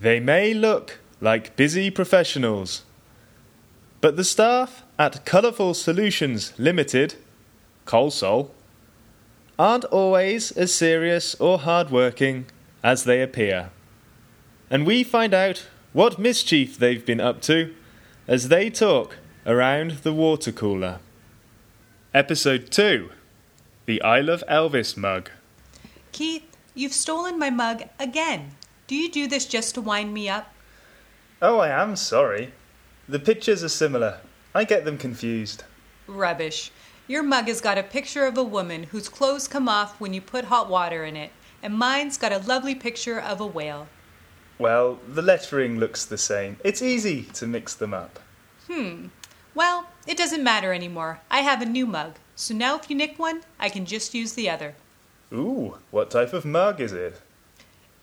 They may look like busy professionals, but the staff at Colourful Solutions Limited, Colsol, aren't always as serious or hard-working as they appear. And we find out what mischief they've been up to as they talk around the water cooler. Episode 2 The I Love Elvis mug. Keith, you've stolen my mug again. Do you do this just to wind me up? Oh, I am sorry. The pictures are similar. I get them confused. Rubbish. Your mug has got a picture of a woman whose clothes come off when you put hot water in it, and mine's got a lovely picture of a whale. Well, the lettering looks the same. It's easy to mix them up. Hmm. Well, it doesn't matter anymore. I have a new mug, so now if you nick one, I can just use the other. Ooh, what type of mug is it?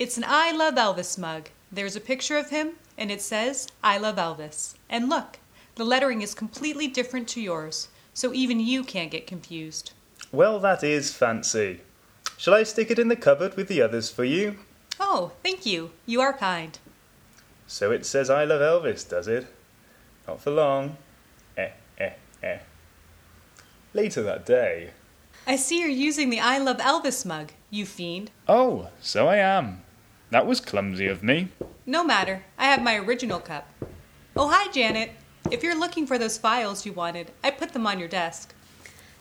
It's an I Love Elvis mug. There's a picture of him, and it says, I love Elvis. And look, the lettering is completely different to yours, so even you can't get confused. Well, that is fancy. Shall I stick it in the cupboard with the others for you? Oh, thank you. You are kind. So it says I love Elvis, does it? Not for long. Eh, eh, eh. Later that day. I see you're using the I Love Elvis mug, you fiend. Oh, so I am. That was clumsy of me. No matter, I have my original cup. Oh, hi, Janet. If you're looking for those files you wanted, I put them on your desk.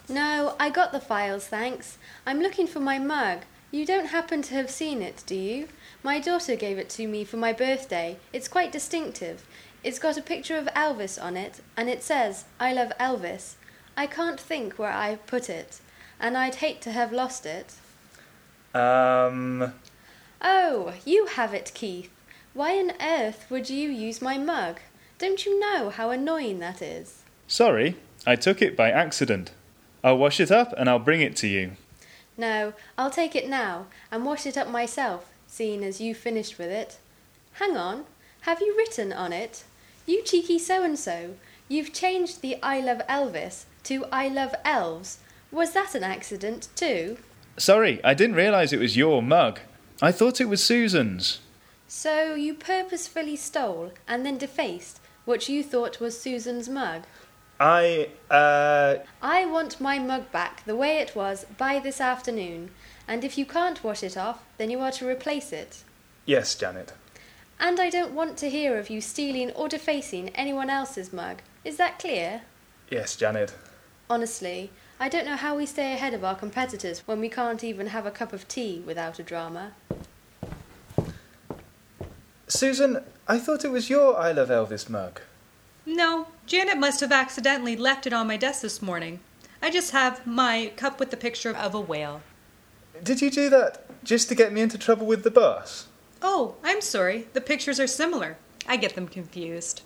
No, I got the files, thanks. I'm looking for my mug. You don't happen to have seen it, do you? My daughter gave it to me for my birthday. It's quite distinctive. It's got a picture of Elvis on it, and it says, I love Elvis. I can't think where I put it, and I'd hate to have lost it. Um. Oh, you have it, Keith. Why on earth would you use my mug? Don't you know how annoying that is? Sorry, I took it by accident. I'll wash it up and I'll bring it to you. No, I'll take it now and wash it up myself, seeing as you finished with it. Hang on, have you written on it? You cheeky so and so, you've changed the I love Elvis to I love elves. Was that an accident too? Sorry, I didn't realise it was your mug. I thought it was Susan's. So you purposefully stole and then defaced what you thought was Susan's mug? I, uh. I want my mug back the way it was by this afternoon, and if you can't wash it off, then you are to replace it. Yes, Janet. And I don't want to hear of you stealing or defacing anyone else's mug. Is that clear? Yes, Janet. Honestly, I don't know how we stay ahead of our competitors when we can't even have a cup of tea without a drama. Susan, I thought it was your I Love Elvis mug. No, Janet must have accidentally left it on my desk this morning. I just have my cup with the picture of a whale. Did you do that just to get me into trouble with the boss? Oh, I'm sorry. The pictures are similar. I get them confused.